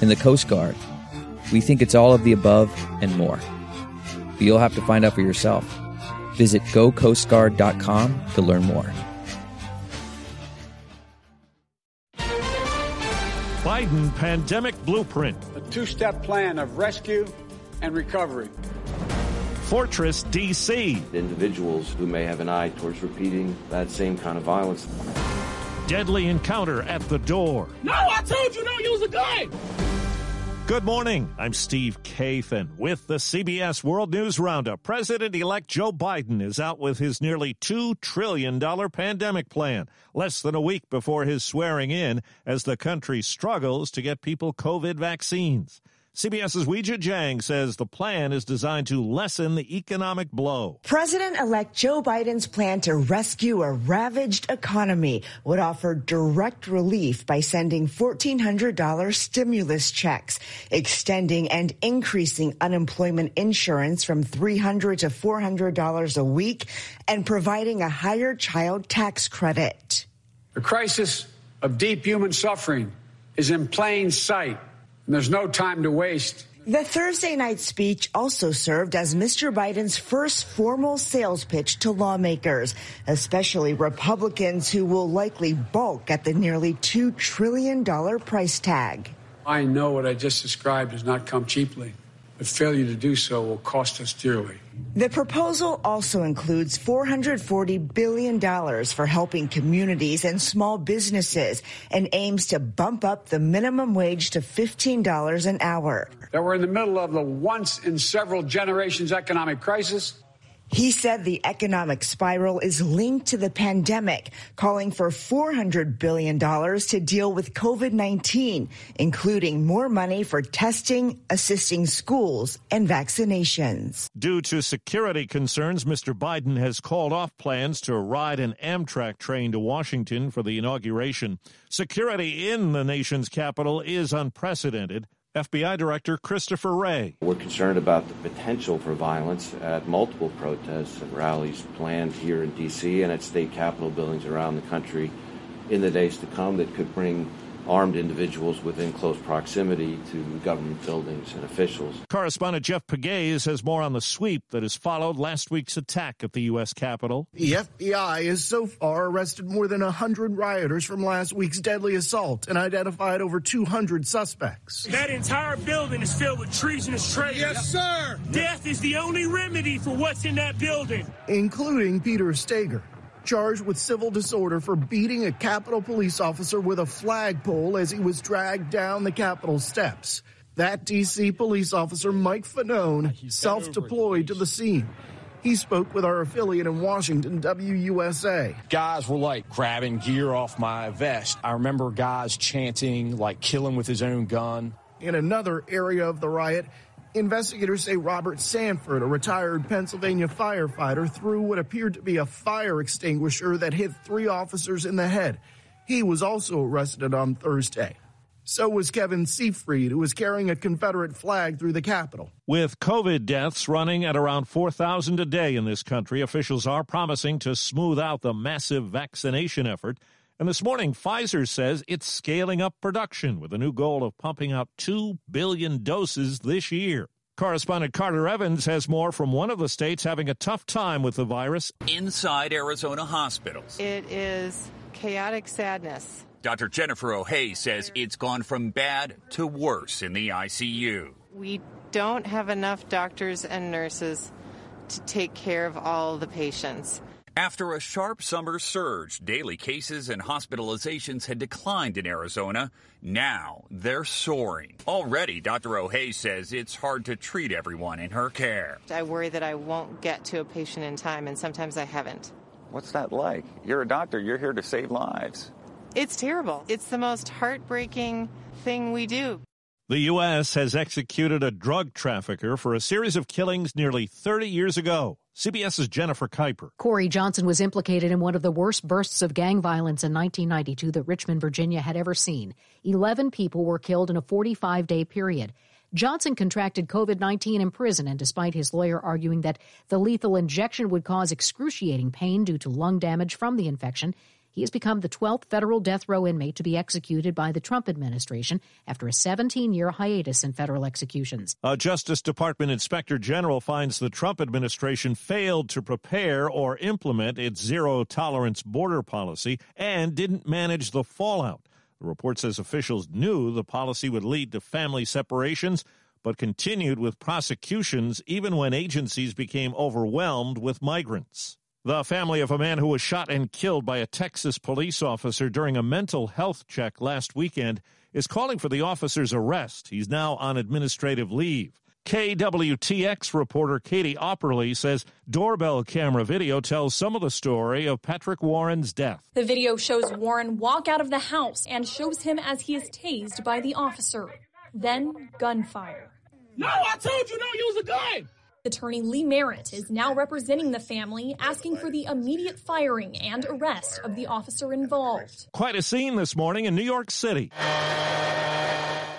In the Coast Guard, we think it's all of the above and more. But you'll have to find out for yourself. Visit gocoastguard.com to learn more. Biden pandemic blueprint. A two step plan of rescue and recovery. Fortress DC. Individuals who may have an eye towards repeating that same kind of violence. Deadly encounter at the door. No, I told you don't use a gun. Good morning. I'm Steve Kathan with the CBS World News Roundup. President elect Joe Biden is out with his nearly $2 trillion pandemic plan, less than a week before his swearing in as the country struggles to get people COVID vaccines. CBS's Weijia Jiang says the plan is designed to lessen the economic blow. President elect Joe Biden's plan to rescue a ravaged economy would offer direct relief by sending $1,400 stimulus checks, extending and increasing unemployment insurance from $300 to $400 a week, and providing a higher child tax credit. The crisis of deep human suffering is in plain sight. There's no time to waste. The Thursday night speech also served as Mr. Biden's first formal sales pitch to lawmakers, especially Republicans who will likely balk at the nearly $2 trillion price tag. I know what I just described does not come cheaply, but failure to do so will cost us dearly. The proposal also includes $440 billion for helping communities and small businesses and aims to bump up the minimum wage to $15 an hour. That we're in the middle of the once in several generations economic crisis he said the economic spiral is linked to the pandemic, calling for $400 billion to deal with COVID-19, including more money for testing, assisting schools, and vaccinations. Due to security concerns, Mr. Biden has called off plans to ride an Amtrak train to Washington for the inauguration. Security in the nation's capital is unprecedented. FBI Director Christopher Wray. We're concerned about the potential for violence at multiple protests and rallies planned here in D.C. and at state capitol buildings around the country in the days to come that could bring armed individuals within close proximity to government buildings and officials. Correspondent Jeff Pegues has more on the sweep that has followed last week's attack at the U.S. Capitol. The FBI has so far arrested more than 100 rioters from last week's deadly assault and identified over 200 suspects. That entire building is filled with treasonous traitors. Yes, sir. Death is the only remedy for what's in that building, including Peter Stager charged with civil disorder for beating a Capitol police officer with a flagpole as he was dragged down the Capitol steps. That D.C. police officer, Mike Fanone, self deployed to the scene. He spoke with our affiliate in Washington, WUSA. Guys were like grabbing gear off my vest. I remember guys chanting, like, kill him with his own gun. In another area of the riot, Investigators say Robert Sanford, a retired Pennsylvania firefighter, threw what appeared to be a fire extinguisher that hit three officers in the head. He was also arrested on Thursday. So was Kevin Seefried, who was carrying a Confederate flag through the Capitol. With COVID deaths running at around 4,000 a day in this country, officials are promising to smooth out the massive vaccination effort. And this morning, Pfizer says it's scaling up production with a new goal of pumping out 2 billion doses this year. Correspondent Carter Evans has more from one of the states having a tough time with the virus. Inside Arizona hospitals. It is chaotic sadness. Dr. Jennifer O'Hay says it's gone from bad to worse in the ICU. We don't have enough doctors and nurses to take care of all the patients. After a sharp summer surge, daily cases and hospitalizations had declined in Arizona. Now they're soaring. Already, Dr. O'Hay says it's hard to treat everyone in her care. I worry that I won't get to a patient in time, and sometimes I haven't. What's that like? You're a doctor, you're here to save lives. It's terrible. It's the most heartbreaking thing we do. The U.S. has executed a drug trafficker for a series of killings nearly 30 years ago. CBS's Jennifer Kuiper. Corey Johnson was implicated in one of the worst bursts of gang violence in 1992 that Richmond, Virginia had ever seen. 11 people were killed in a 45 day period. Johnson contracted COVID 19 in prison, and despite his lawyer arguing that the lethal injection would cause excruciating pain due to lung damage from the infection, he has become the 12th federal death row inmate to be executed by the Trump administration after a 17 year hiatus in federal executions. A Justice Department inspector general finds the Trump administration failed to prepare or implement its zero tolerance border policy and didn't manage the fallout. The report says officials knew the policy would lead to family separations, but continued with prosecutions even when agencies became overwhelmed with migrants. The family of a man who was shot and killed by a Texas police officer during a mental health check last weekend is calling for the officer's arrest. He's now on administrative leave. KWTX reporter Katie Opperly says doorbell camera video tells some of the story of Patrick Warren's death. The video shows Warren walk out of the house and shows him as he is tased by the officer. Then gunfire. No, I told you don't use a gun! Attorney Lee Merritt is now representing the family, asking for the immediate firing and arrest of the officer involved. Quite a scene this morning in New York City.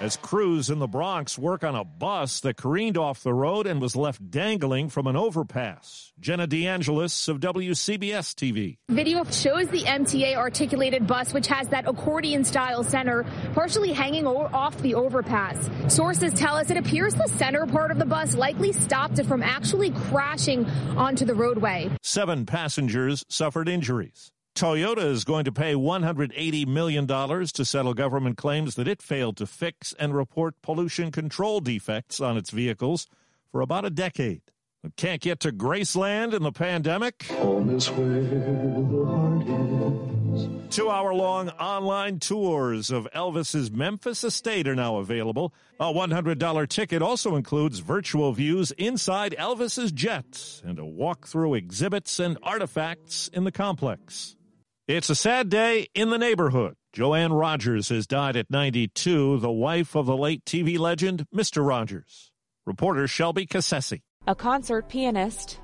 As crews in the Bronx work on a bus that careened off the road and was left dangling from an overpass. Jenna DeAngelis of WCBS TV. Video shows the MTA articulated bus, which has that accordion style center, partially hanging off the overpass. Sources tell us it appears the center part of the bus likely stopped it from actually crashing onto the roadway. Seven passengers suffered injuries. Toyota is going to pay $180 million to settle government claims that it failed to fix and report pollution control defects on its vehicles for about a decade. Can't get to Graceland in the pandemic. Two hour long online tours of Elvis's Memphis estate are now available. A $100 ticket also includes virtual views inside Elvis's jet and a walk through exhibits and artifacts in the complex. It's a sad day in the neighborhood. Joanne Rogers has died at 92, the wife of the late TV legend, Mr. Rogers. Reporter Shelby Cassesi. A concert pianist.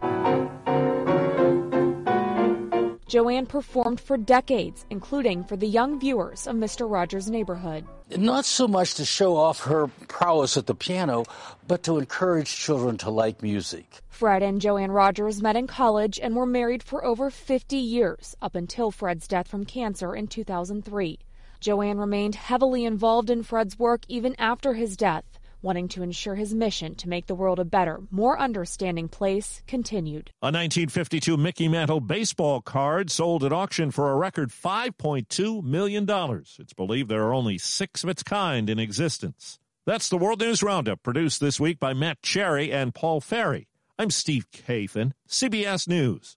Joanne performed for decades, including for the young viewers of Mr. Rogers' Neighborhood. Not so much to show off her prowess at the piano, but to encourage children to like music. Fred and Joanne Rogers met in college and were married for over 50 years, up until Fred's death from cancer in 2003. Joanne remained heavily involved in Fred's work even after his death wanting to ensure his mission to make the world a better, more understanding place continued. A 1952 Mickey Mantle baseball card sold at auction for a record $5.2 million. It's believed there are only six of its kind in existence. That's the World News Roundup, produced this week by Matt Cherry and Paul Ferry. I'm Steve Kathan, CBS News.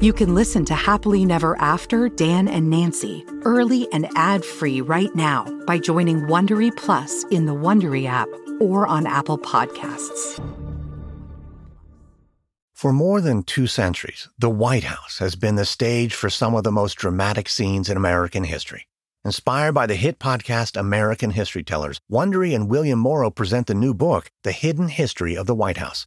You can listen to Happily Never After Dan and Nancy early and ad-free right now by joining Wondery Plus in the Wondery app or on Apple Podcasts. For more than two centuries, the White House has been the stage for some of the most dramatic scenes in American history. Inspired by the hit podcast American History Tellers, Wondery and William Morrow present the new book, The Hidden History of the White House.